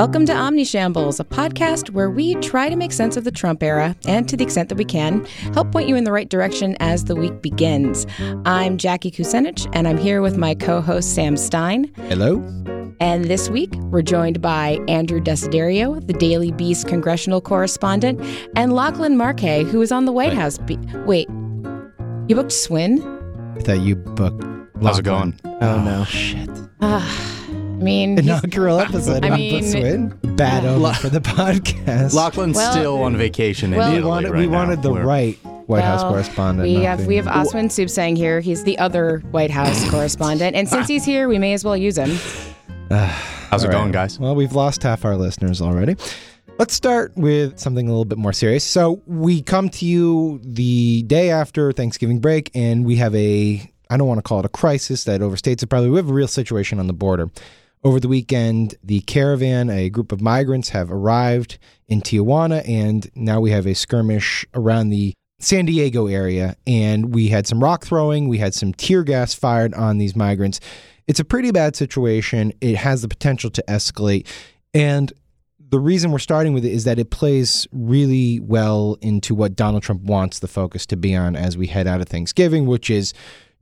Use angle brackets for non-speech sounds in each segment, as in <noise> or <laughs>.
Welcome to Omnishambles, a podcast where we try to make sense of the Trump era and, to the extent that we can, help point you in the right direction as the week begins. I'm Jackie Kucinich, and I'm here with my co host, Sam Stein. Hello. And this week, we're joined by Andrew Desiderio, the Daily Beast congressional correspondent, and Lachlan Markay, who is on the White House. Be- Wait, you booked Swin? I thought you booked. How's it going? Oh, no. Shit. Ah, I mean, Inaugural episode. I of mean- Books Win. Bad omen for the podcast. Lachlan's Well- still on vacation in well- we Italy wanted, right we now. wanted the We're- right White House Well, correspondent. We not have the- we have Asawin Suebsaeng here. He's the other White House <coughs> correspondent, and since he's here, we may as well use him. <sighs> How's it All right. going, guys? Well, we've lost half our listeners already. Let's start with something a little bit more serious. So, we come to you the day after Thanksgiving break, and we have a, I don't want to call it a crisis, that overstates it probably. We have a real situation on the border. Over the weekend, the caravan, a group of migrants, have arrived in Tijuana, and now we have a skirmish around the San Diego area. And we had some rock throwing, we had some tear gas fired on these migrants. It's a pretty bad situation. It has the potential to escalate. And the reason we're starting with it is that it plays really well into what Donald Trump wants the focus to be on as we head out of Thanksgiving, which is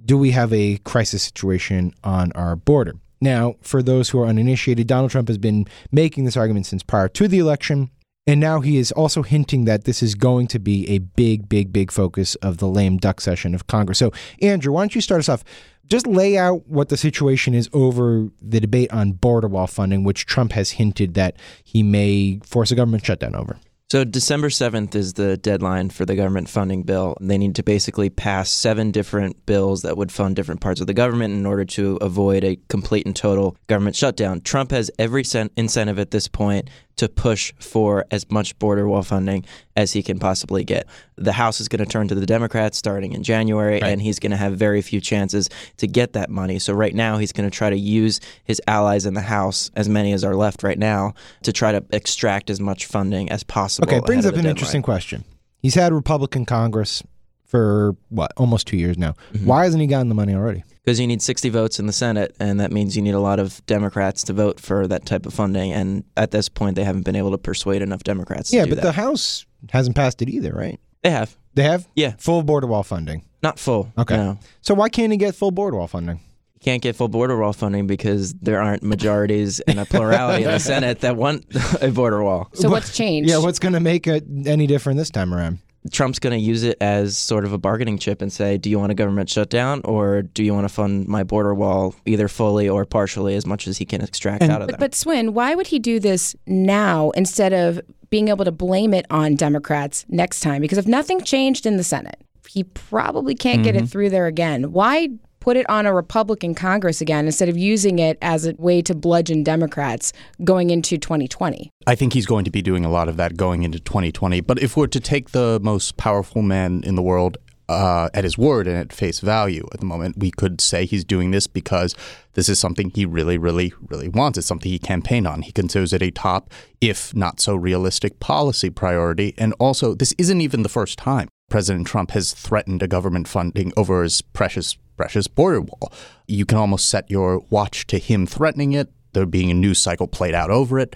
do we have a crisis situation on our border? Now, for those who are uninitiated, Donald Trump has been making this argument since prior to the election. And now he is also hinting that this is going to be a big, big, big focus of the lame duck session of Congress. So, Andrew, why don't you start us off? Just lay out what the situation is over the debate on border wall funding, which Trump has hinted that he may force a government shutdown over. So December 7th is the deadline for the government funding bill. They need to basically pass seven different bills that would fund different parts of the government in order to avoid a complete and total government shutdown. Trump has every cent incentive at this point to push for as much border wall funding as he can possibly get. The House is going to turn to the Democrats starting in January, and he's going to have very few chances to get that money. So right now, he's going to try to use his allies in the House, as many as are left right now, to try to extract as much funding as possible. Okay, it brings up an the interesting question. He's had Republican Congress for what, almost two years now. Mm-hmm. Why hasn't he gotten the money already? Because you need 60 votes in the Senate, and that means you need a lot of Democrats to vote for that type of funding. And at this point, they haven't been able to persuade enough Democrats yeah, to do but that. the House hasn't passed it either, right? they have. They have? Yeah. Full border wall funding. Not full. Okay. No. So why can't he get full border wall funding? You can't get full border wall funding because there aren't majorities and a plurality in the <laughs> Senate that want <laughs> a border wall. So what's <laughs> changed? Yeah, what's going to make it any different this time around? Trump's going to use it as sort of a bargaining chip and say, do you want a government shutdown or do you want to fund my border wall either fully or partially as much as he can extract And- out of But, that? but Swin, why would he do this now instead of being able to blame it on Democrats next time? Because if nothing changed in the Senate, he probably can't get Mm-hmm. it through there again. Why put it on a Republican Congress again instead of using it as a way to bludgeon Democrats going into 2020? I think he's going to be doing a lot of that going into 2020. But if we're to take the most powerful man in the world uh, at his word and at face value at the moment, we could say he's doing this because this is something he really, really, really wants. It's something he campaigned on. He considers it a top, if not so realistic, policy priority. And also, this isn't even the first time President Trump has threatened a government funding over his precious, precious border wall. You can almost set your watch to him threatening it, there being a news cycle played out over it,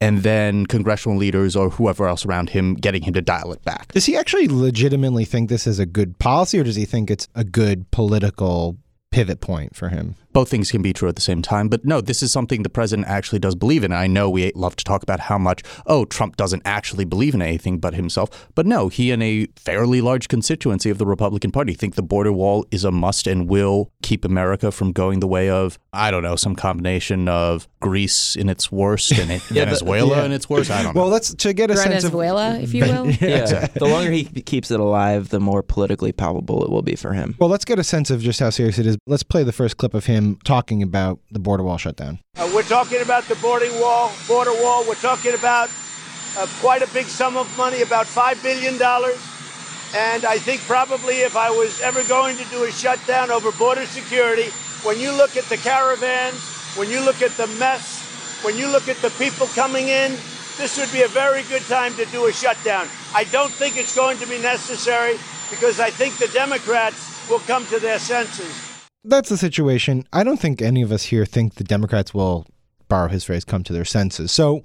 and then congressional leaders or whoever else around him getting him to dial it back. Does he actually legitimately think this is a good policy, or does he think it's a good political pivot point for him? Both things can be true at the same time. But no, this is something the president actually does believe in. I know we love to talk about how much, oh, Trump doesn't actually believe in anything but himself. But no, he and a fairly large constituency of the Republican Party think the border wall is a must and will keep America from going the way of, I don't know, some combination of Greece in its worst and <laughs> Venezuela yeah. in its worst. I don't know. Well, let's to get a sense of Venezuela, if you will. <laughs> yeah. The longer he keeps it alive, the more politically palpable it will be for him. Well, let's get a sense of just how serious it is. Let's play the first clip of him talking about the border wall shutdown. Uh, we're talking about the boarding wall, border wall. We're talking about uh, quite a big sum of money, about $5 billion. And I think probably if I was ever going to do a shutdown over border security, when you look at the caravans, when you look at the mess, when you look at the people coming in, this would be a very good time to do a shutdown. I don't think it's going to be necessary because I think the Democrats will come to their senses. That's the situation. I don't think any of us here think the Democrats will borrow his phrase, come to their senses. So,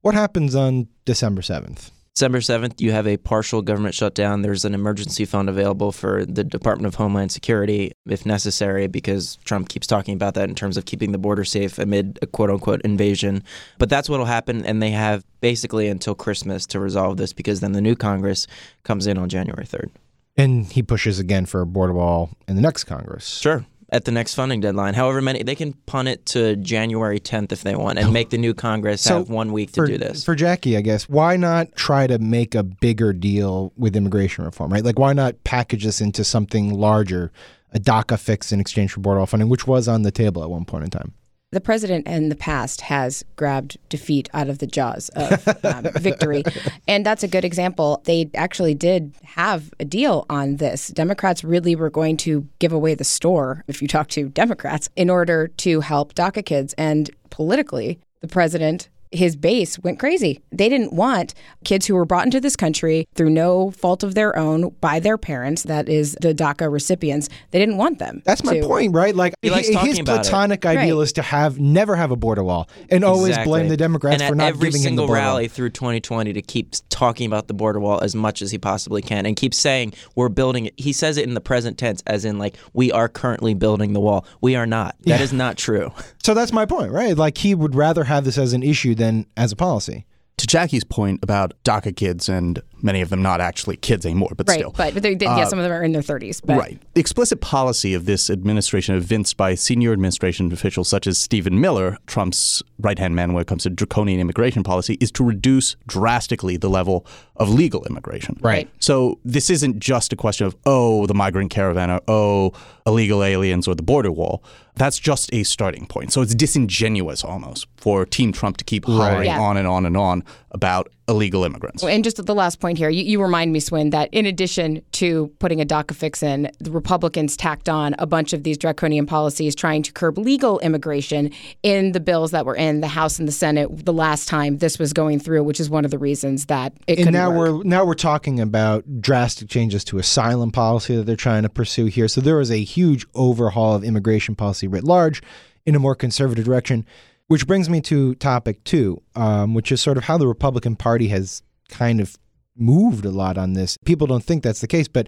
what happens on December 7th? December 7th, you have a partial government shutdown. There's an emergency fund available for the Department of Homeland Security if necessary, because Trump keeps talking about that in terms of keeping the border safe amid a quote unquote invasion. But that's what will happen. And they have basically until Christmas to resolve this because then the new Congress comes in on January 3rd. And he pushes again for a border wall in the next Congress. Sure at the next funding deadline. However many they can punt it to January 10th if they want and oh. make the new Congress so have one week for, to do this. For Jackie, I guess, why not try to make a bigger deal with immigration reform, right? Like why not package this into something larger, a DACA fix in exchange for border wall funding, which was on the table at one point in time? The president in the past has grabbed defeat out of the jaws of <laughs> um, victory. And that's a good example. They actually did have a deal on this. Democrats really were going to give away the store, if you talk to Democrats, in order to help DACA kids. And politically, the president his base went crazy. They didn't want kids who were brought into this country through no fault of their own by their parents, that is the DACA recipients. They didn't want them. That's my to, point, right? Like he his platonic ideal right. is to have never have a border wall and always blame the Democrats and for not every giving single him the border rally wall. through 2020 to keep talking about the border wall as much as he possibly can and keep saying we're building it. He says it in the present tense as in like we are currently building the wall. We are not. That Yeah. is not true. So that's my point, right? Like he would rather have this as an issue than as a policy. To Jackie's point about DACA kids and many of them not actually kids anymore, but right, still. but they, they, yeah, uh, some of them are in their 30s. But Right. The explicit policy of this administration, evinced by senior administration officials such as Stephen Miller, Trump's right hand man when it comes to draconian immigration policy, is to reduce drastically the level of legal immigration. Right. So this isn't just a question of, oh, the migrant caravan or, oh, illegal aliens or the border wall. That's just a starting point. So it's disingenuous almost for Team Trump to keep hollering Yeah. on and on and on about illegal immigrants. And just the last point here, you, you remind me, Swin, that in addition to putting a DACA fix in, the Republicans tacked on a bunch of these draconian policies trying to curb legal immigration in the bills that were in the House and the Senate the last time this was going through, which is one of the reasons that it and now work. we're now we're talking about drastic changes to asylum policy that they're trying to pursue here. So there is a huge overhaul of immigration policy writ large in a more conservative direction. Which brings me to topic two, um, which is sort of how the Republican Party has kind of moved a lot on this. People don't think that's the case, but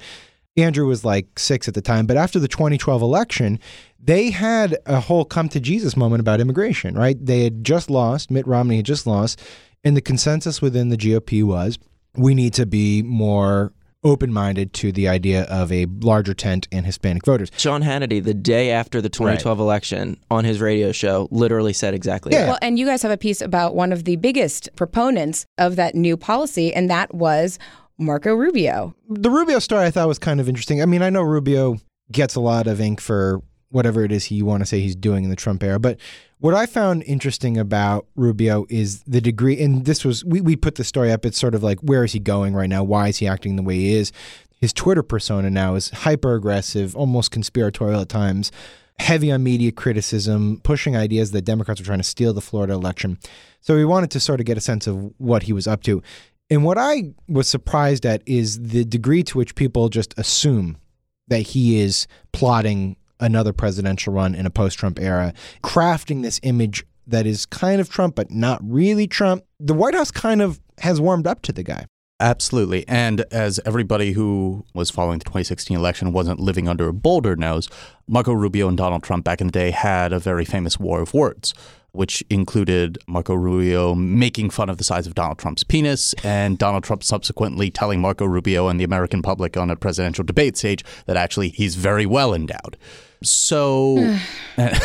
Andrew was like six at the time. But after the 2012 election, they had a whole come to Jesus moment about immigration, right? They had just lost, Mitt Romney had just lost, and the consensus within the GOP was we need to be more open minded to the idea of a larger tent and Hispanic voters. Sean Hannity, the day after the 2012 election, on his radio show, literally said exactly Yeah. that. Well, and you guys have a piece about one of the biggest proponents of that new policy, and that was Marco Rubio. The Rubio story I thought was kind of interesting. I mean, I know Rubio gets a lot of ink for whatever it is he want to say he's doing in the Trump era, but what I found interesting about Rubio is the degree, and this was we, we put the story up. It's sort of like where is he going right now? Why is he acting the way he is? His Twitter persona now is hyper aggressive, almost conspiratorial at times, heavy on media criticism, pushing ideas that Democrats are trying to steal the Florida election. So we wanted to sort of get a sense of what he was up to. And what I was surprised at is the degree to which people just assume that he is plotting another presidential run in a post Trump era, crafting this image that is kind of Trump, but not really Trump. The White House kind of has warmed up to the guy. Absolutely. And as everybody who was following the 2016 election wasn't living under a boulder knows, Marco Rubio and Donald Trump back in the day had a very famous war of words, which included Marco Rubio making fun of the size of Donald Trump's penis and Donald Trump subsequently telling Marco Rubio and the American public on a presidential debate stage that actually he's very well endowed. So, <sighs> eh,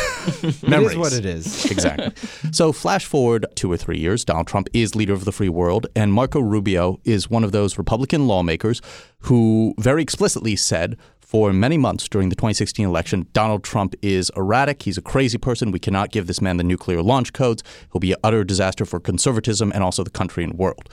memories. is what it is. <laughs> exactly. So, flash forward two or three years, Donald Trump is leader of the free world, and Marco Rubio is one of those Republican lawmakers who very explicitly said for many months during the 2016 election Donald Trump is erratic. He's a crazy person. We cannot give this man the nuclear launch codes. He'll be an utter disaster for conservatism and also the country and world.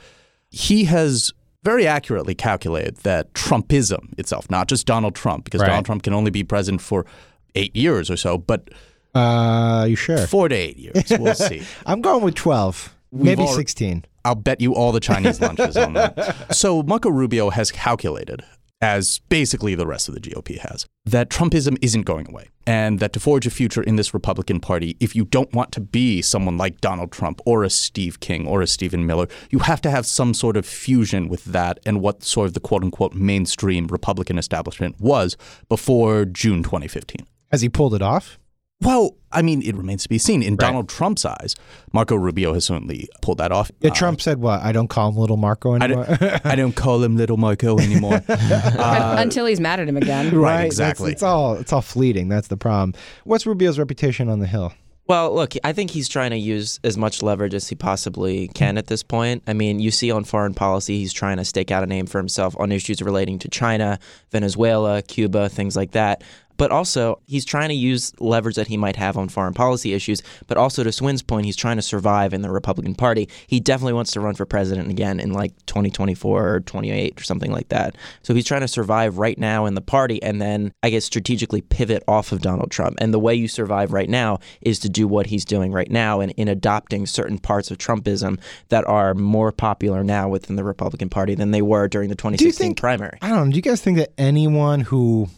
He has very accurately calculated that Trumpism itself, not just Donald Trump, because Right. Donald Trump can only be president for eight years or so, but Uh, you sure? four to eight years. We'll <laughs> see. I'm going with 12, maybe alre- 16. I'll bet you all the Chinese lunches on that. <laughs> So Marco Rubio has calculated as basically the rest of the GOP has, that Trumpism isn't going away. And that to forge a future in this Republican Party, if you don't want to be someone like Donald Trump or a Steve King or a Stephen Miller, you have to have some sort of fusion with that and what sort of the quote unquote mainstream Republican establishment was before June 2015. Has he pulled it off? Well, I mean, it remains to be seen. In Donald Trump's eyes, Marco Rubio has certainly pulled that off. Yeah, Uh, Trump said what? I don't call him little Marco I anymore. don't, <laughs> I don't call him Little Marco anymore. <laughs> Uh, Until he's mad at him again. right, That's- exactly. It's all it's all fleeting. That's the problem. What's Rubio's reputation on the Hill? Well, look, I think he's trying to use as much leverage as he possibly can at this point. I mean, you see on foreign policy, he's trying to stake out a name for himself on issues relating to China, Venezuela, Cuba, things like that. But also, he's trying to use leverage that he might have on foreign policy issues. But also, to Swin's point, he's trying to survive in the Republican Party. He definitely wants to run for president again in like 2024 or 28 or something like that. So he's trying to survive right now in the party and then, I guess, strategically pivot off of Donald Trump. And the way you survive right now is to do what he's doing right now and in adopting certain parts of Trumpism that are more popular now within the Republican Party than they were during the 2016 think- primary. I don't know. Do you guys think that anyone who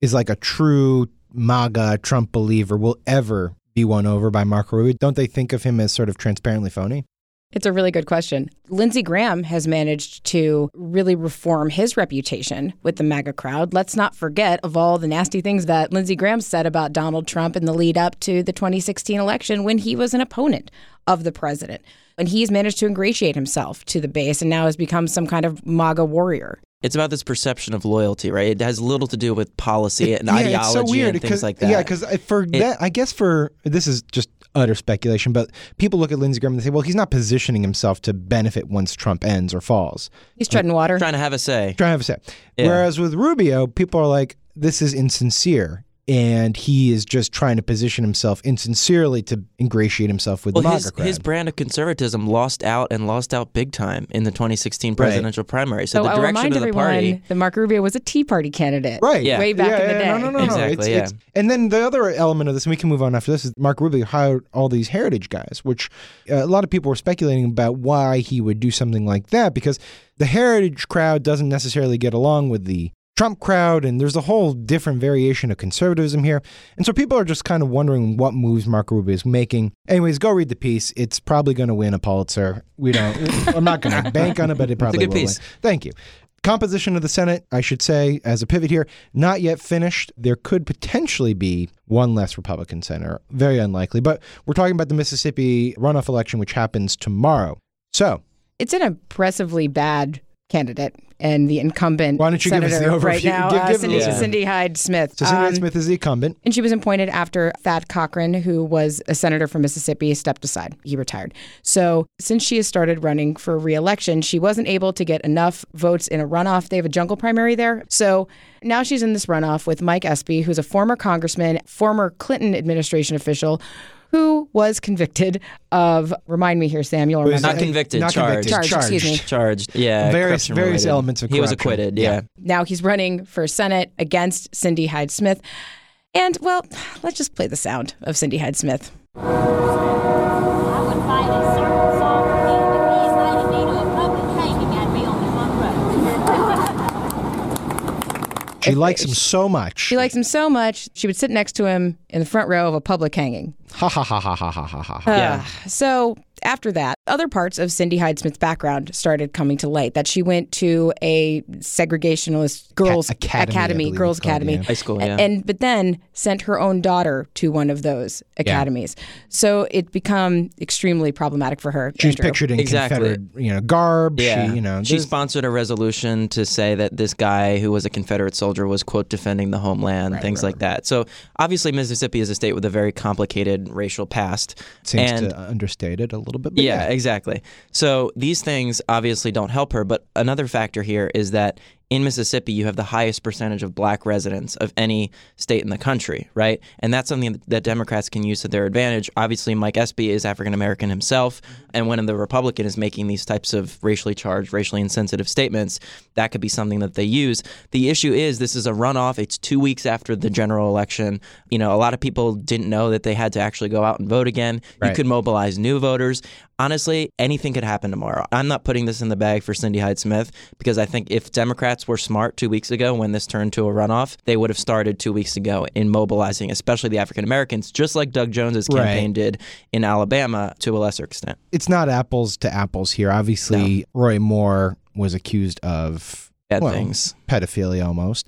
is like a true MAGA Trump believer will ever be won over by Marco Rubio? Don't they think of him as sort of transparently phony? It's a really good question. Lindsey Graham has managed to really reform his reputation with the MAGA crowd. Let's not forget of all the nasty things that Lindsey Graham said about Donald Trump in the lead up to the 2016 election when he was an opponent of the president. And he's managed to ingratiate himself to the base and now has become some kind of MAGA warrior. It's about this perception of loyalty, right? It has little to do with policy and yeah, ideology it's so weird and things 'cause- like that. Yeah, because uh, for that, I guess for this is just utter speculation, but people look at Lindsey Graham and they say, well, he's not positioning himself to benefit once Trump ends or falls. He's treading water. trying to have a say. Trying to have a say. Yeah. Whereas with Rubio, people are like, this is insincere. And he is just trying to position himself insincerely to ingratiate himself with Well, the his, MAGA crowd. his brand of conservatism lost out and lost out big time in the 2016 presidential primary. So, So the I'll direction of the everyone party. that Marco Rubio was a Tea Party candidate. Right. Yeah. Way back yeah, in the day. No, no, no, no. Exactly, It's, yeah. it's, and then the other element of this, and we can move on after this, is Mark Rubio hired all these heritage guys, which uh, a lot of people were speculating about why he would do something like that because the heritage crowd doesn't necessarily get along with the Trump crowd, and there's a whole different variation of conservatism here. And so people are just kind of wondering what moves Marco Rubio is making. Anyways, go read the piece. It's probably going to win a Pulitzer. We don't, <laughs> I'm not going to bank on it, but it probably good will piece. win. Thank you. Composition of the Senate, I should say, as a pivot here, not yet finished. There could potentially be one less Republican senator. Very unlikely. But we're talking about the Mississippi runoff election, which happens tomorrow. So, It's an impressively bad candidate and the incumbent Why don't you give us senator the right now, Give- uh, Cindy, Yeah. Cindy Hyde Smith. so Cindy Um, Smith is the incumbent. And she was appointed after Thad Cochran, who was a senator from Mississippi, stepped aside. He retired. So, since she has started running for reelection, she wasn't able to get enough votes in a runoff. They have a jungle primary there. So, now she's in this runoff with Mike Espy, who's a former congressman, former Clinton administration official. Who was convicted of? Remind me here, Sam. You'll remember. Not convicted, Not charged. convicted, Charged, excuse me. Charged, yeah. Various- various related. elements of crime. He was acquitted, Yeah. yeah. Now he's running for Senate against Cindy Hyde Smith. And, well, let's just play the sound of Cindy Hyde Smith. I would fight a circus song for him if he invited me to a public hanging at me on the front row. She likes him so much. She likes him so much, she would sit next to him in the front row of a public hanging. Ha ha ha ha ha ha ha ha. Yeah. Uh, so after that, other parts of Cindy Hyde Smith's background started coming to light. That she went to a segregationist girls' academy, I believe girls' it's called, academy, yeah. High school, yeah. and but then sent her own daughter to one of those academies. Yeah. So it become extremely problematic for her. She was Andrew. pictured in Exactly. Confederate, you know, garb. Yeah. She, you know, she there's- sponsored a resolution to say that this guy who was a Confederate soldier was, quote, defending the homeland, things like that. So obviously, Mississippi is a state with a very complicated racial past. seems and to understate it a little bit. But yeah, yeah. exactly. So these things obviously don't help her. But another factor here is that in Mississippi, you have the highest percentage of black residents of any state in the country, right? And that's something that Democrats can use to their advantage. Obviously, Mike Espy is African American himself. And when the Republican is making these types of racially charged, racially insensitive statements, that could be something that they use. The issue is this is a runoff. It's two weeks after the general election. You know, a lot of people didn't know that they had to actually go out and vote again. You could mobilize new voters. Honestly, anything could happen tomorrow. I'm not putting this in the bag for Cindy Hyde Smith because I think if Democrats were smart two weeks ago when this turned to a runoff, they would have started two weeks ago in mobilizing, especially the African Americans, just like Doug Jones's campaign Right. did in Alabama to a lesser extent. It's not apples to apples here. Obviously, Roy Moore was accused of Bad well, things. pedophilia almost.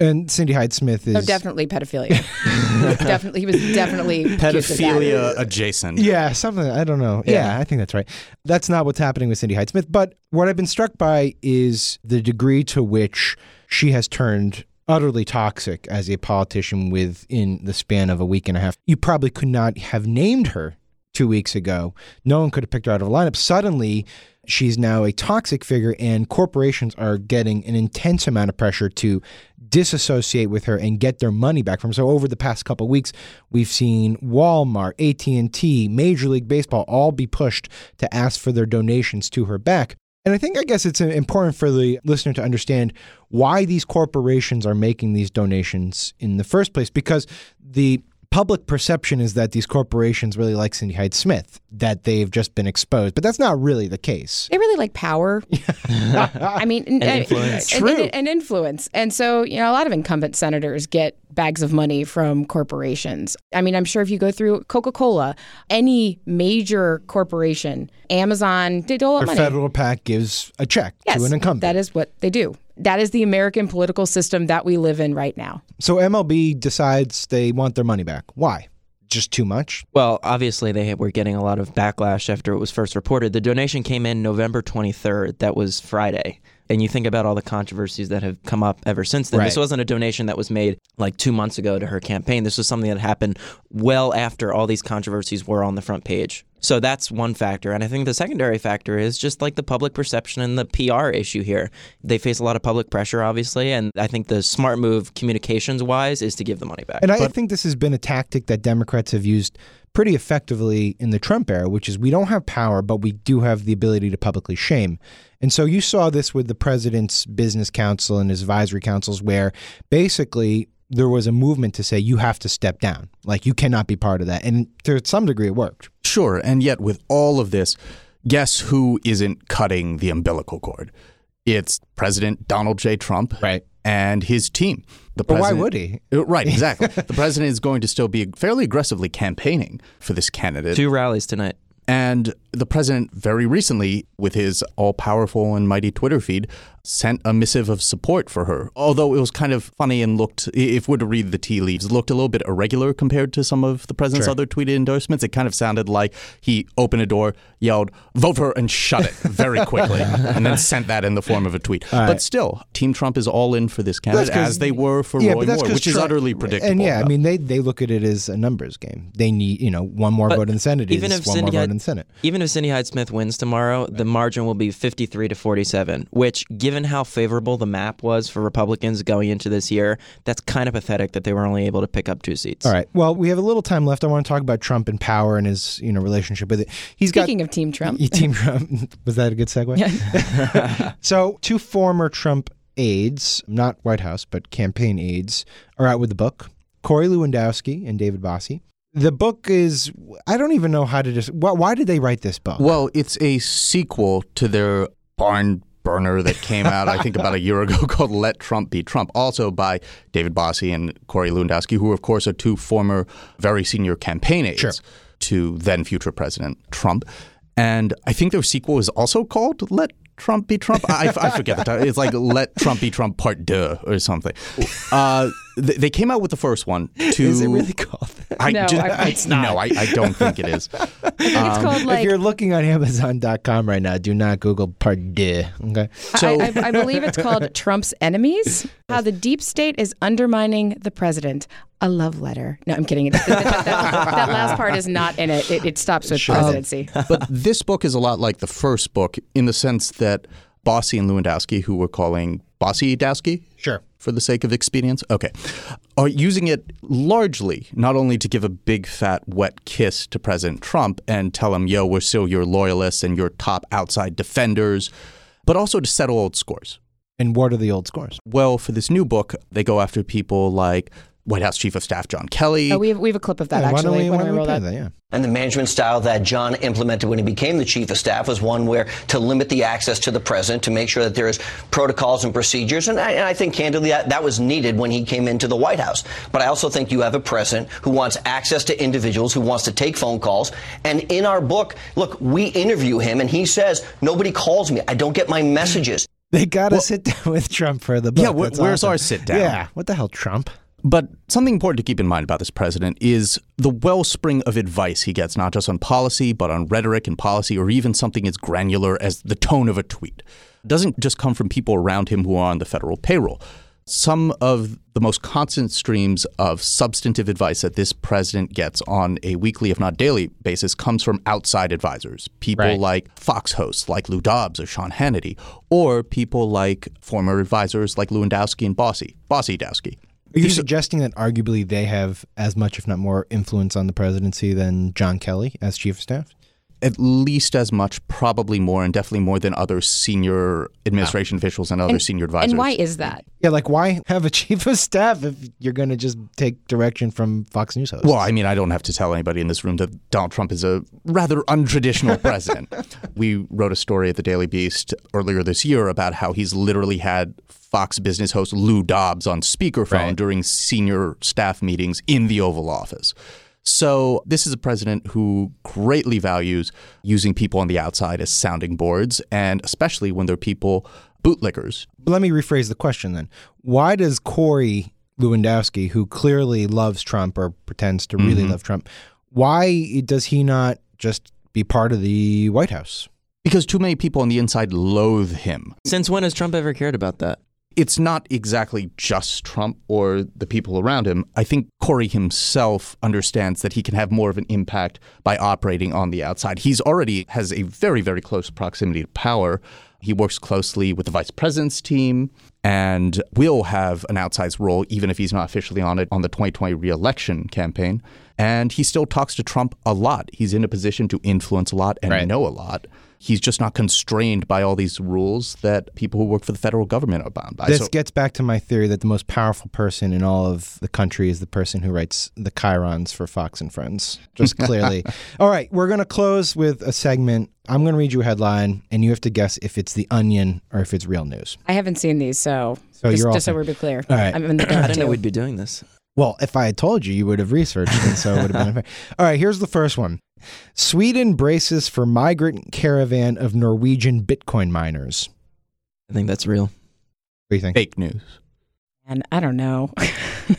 And Cindy Hyde Smith oh, is No, definitely pedophilia. <laughs> definitely, he was definitely accused of that. Pedophilia adjacent. Yeah, something. I don't know. Yeah. I think that's right. That's not what's happening with Cindy Hyde Smith. But what I've been struck by is the degree to which she has turned utterly toxic as a politician within the span of a week and a half. You probably could not have named her two weeks ago. No one could have picked her out of a lineup. Suddenly, she's now a toxic figure, and corporations are getting an intense amount of pressure to disassociate with her and get their money back from her. So over the past couple weeks, we've seen Walmart, AT&T, Major League Baseball all be pushed to ask for their donations to her back. And I think I guess it's important for the listener to understand why these corporations are making these donations in the first place because the public perception is that these corporations really like Cindy Hyde Smith, that they've just been exposed, but that's not really the case. They really like power. <laughs> I mean, and, influence. and, True. and, and influence. And so, you know, a lot of incumbent senators get bags of money from corporations. I mean, I'm sure if you go through Coca Cola, any major corporation, Amazon, they dole out Their money. federal PAC gives a check yes, to an incumbent. that is what they do. That is the American political system that we live in right now. so MLB decides they want their money back. Why? Just too much? Well, obviously, they were getting a lot of backlash after it was first reported. The donation came in November 23rd. That was Friday. And you think about all the controversies that have come up ever since then. This wasn't a donation that was made like two months ago to her campaign. This was something that happened well after all these controversies were on the front page. So that's one factor. And I think the secondary factor is just like the public perception and the PR issue here. They face a lot of public pressure, obviously. And I think the smart move, communications wise, is to give the money back. And I think this has been a tactic that Democrats have used pretty effectively in the Trump era, which is we don't have power, but we do have the ability to publicly shame. And so you saw this with the president's business council and his advisory councils, where basically there was a movement to say you have to step down. Like you cannot be part of that. And to some degree it worked. Sure, and yet with all of this, guess who isn't cutting the umbilical cord? It's President Donald J. Trump Right. And his team. The But why would he? Uh, Right, exactly. <laughs> the president is going to still be fairly aggressively campaigning for this candidate. Two rallies tonight. And the president, very recently, with his all powerful and mighty Twitter feed, sent a missive of support for her. Although it was kind of funny and looked, if we're to read the tea leaves, looked a little bit irregular compared to some of the president's Sure. other tweeted endorsements. It kind of sounded like he opened a door, yelled, vote for her, and shut it very quickly, <laughs> and then sent that in the form of a tweet. But still, Team Trump is all in for this candidate, as they were for Yeah, Roy but that's Moore, 'cause which is utterly predictable. And yeah, I mean, they, they look at it as a numbers game. They need, you know, one more But vote in the Senate even is if one Cindy more vote in the Senate. Even if Cindy Hyde Smith wins tomorrow, the margin will be 53 to 47, which, given how favorable the map was for Republicans going into this year, that's kind of pathetic that they were only able to pick up two seats. All right. Well, we have a little time left. I want to talk about Trump and power and his, you know, relationship with it. He's Speaking got of Team Trump, <laughs> Team Trump. <laughs> Was that a good segue? Yeah. <laughs> so, two former Trump aides, not White House, but campaign aides, are out with the book. Corey Lewandowski and David Bossie. The book is, I don't even know how to just, why, why did they write this book? Well, it's a sequel to their barn burner that came out, I think, about a year ago <laughs> called Let Trump Be Trump, also by David Bossie and Corey Lewandowski, who, of course, are two former very senior campaign aides Sure. to then future President Trump. And I think their sequel is also called Let Trump Be Trump. I, I forget the title. It's like Let Trump Be Trump Part Deux or something. Uh, they, they came out with the first one to. <laughs> is it really called that? I No, ju- I- it's not. No, I, I don't think it is. <laughs> it's um, called if you're looking on Amazon.com right now, do not Google part. Okay. So- I, I, I believe it's called <laughs> Trump's Enemies How the Deep State is Undermining the President. A love letter. No, I'm kidding. That, that- that- that last part is not in it. It, it stops with presidency. Um, but this book is a lot like the first book in the sense that Bossie and Lewandowski, who we're calling Bossy Dowski Sure. for the sake of expedience, okay, are using it largely not only to give a big fat wet kiss to President Trump and tell him, yo, we're still your loyalists and your top outside defenders, but also to settle old scores. And what are the old scores? Well, for this new book, they go after people like White House Chief of Staff John Kelly. Oh, we have we have a clip of that Yeah, why actually. don't we, Why why don't we we roll that? that? Yeah. And the management style that John implemented when he became the chief of staff was one where to limit the access to the president, to make sure that there is protocols and procedures. And I, and I think candidly that, that was needed when he came into the White House. But I also think you have a president who wants access to individuals, who wants to take phone calls. And in our book, look, we interview him and he says, nobody calls me. I don't get my messages. They got to sit down <laughs> with Trump for the book. Yeah, wh- where's awesome. our sit down? Yeah, what the hell, Trump? But something important to keep in mind about this president is the wellspring of advice he gets, not just on policy, but on rhetoric and policy, or even something as granular as the tone of a tweet. It doesn't just come from people around him who are on the federal payroll. Some of the most constant streams of substantive advice that this president gets on a weekly, if not daily, basis comes from outside advisors. People Right. like Fox hosts like Lou Dobbs or Sean Hannity, or people like former advisors like Lewandowski and Bossie, Bossy Dowski. Are you suggesting that arguably they have as much, if not more, influence on the presidency than John Kelly as chief of staff? At least as much, probably more, and definitely more than other senior administration officials and other senior advisors. And why is that? Yeah, like why have a chief of staff if you're going to just take direction from Fox News hosts? Well, I mean, I don't have to tell anybody in this room that Donald Trump is a rather untraditional <laughs> president. we wrote a story at the Daily Beast earlier this year about how he's literally had Fox Business host Lou Dobbs on speakerphone Right. during senior staff meetings in the Oval Office. So, this is a president who greatly values using people on the outside as sounding boards, and especially when they're people bootlickers But let me rephrase the question then. Why does Corey Lewandowski, who clearly loves Trump or pretends to really Mm-hmm. love Trump, why does he not just be part of the White House? because too many people on the inside loathe him. Since when has Trump ever cared about that? It's not exactly just Trump or the people around him. I think Corey himself understands that he can have more of an impact by operating on the outside. He's already has a very, very close proximity to power. He works closely with the vice president's team and will have an outsized role, even if he's not officially on it, on the 2020 reelection campaign. And he still talks to Trump a lot. He's in a position to influence a lot and Right. know a lot. He's just not constrained by all these rules that people who work for the federal government are bound by. This So- gets back to my theory that the most powerful person in all of the country is the person who writes the chyrons for Fox and Friends. Just <laughs> clearly. all right, we're going to close with a segment. I'm going to read you a headline, and you have to guess if it's The Onion or if it's real news. I haven't seen these, so, So just, you're just so set. we're clear. All right. I'm in the I didn't know we'd be doing this. Well, if I had told you, you would have researched, and so it would have been unfair. <laughs> All right, here's the first one. Sweden braces for migrant caravan of Norwegian Bitcoin miners. I think that's real. What do you think? fake news. And I don't know.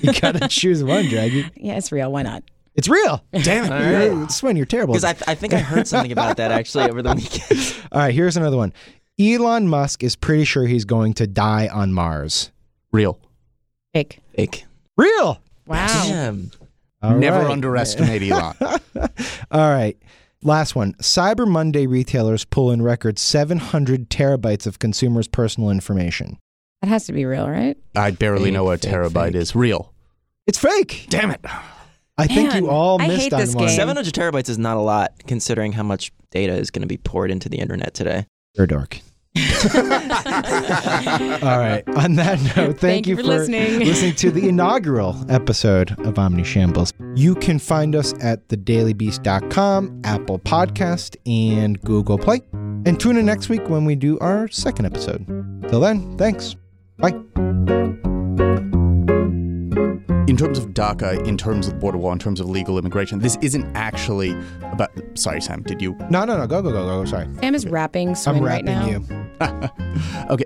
You got to <laughs> choose one, Draggy. yeah, it's real. Why not? It's real. Damn it. All right. You're, Swin, you're terrible. Because I, I think I heard something about that actually over the weekend. <laughs> All right, here's another one. Elon Musk is pretty sure he's going to die on Mars. Real. Fake. Fake. Real. Wow. Damn. All Never right. underestimate Elon. <laughs> All right. Last one. Cyber Monday retailers pull in record 700 terabytes of consumers' personal information. That has to be real, right? I barely Fake, know what fake, terabyte fake. is. Real. It's fake. Damn it. I think you all I missed hate on this one. game. 700 terabytes is not a lot considering how much data is going to be poured into the internet today. You're a dork. <laughs> All right. On that note, thank, Thank you for listening. <laughs> listening to the inaugural episode of Omnishambles. You can find us at thedailybeast.com, Apple Podcast, and Google Play. And tune in next week when we do our second episode. Till then, thanks. Bye. In terms of DACA, in terms of border wall, in terms of legal immigration, this isn't actually about. Sorry, Sam. Did you? No, no, no. Go, go, go, go. Sorry. Sam is rapping Swin I'm right rapping now. you. <laughs> Okay.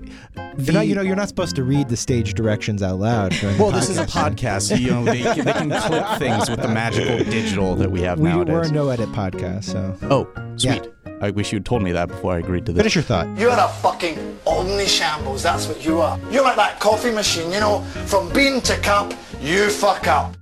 You're not, you know, you're not supposed to read the stage directions out loud. during the Well, this is a podcast. podcast. So, you know, they, they can <laughs> clip things with the magical digital that we have We, nowadays. we're a no edit podcast, so oh, sweet. I wish you'd told me that before I agreed to this. finish your thought. You're a fucking omni shambles, that's what you are. You're like that coffee machine, you know, from bean to cup, you fuck up.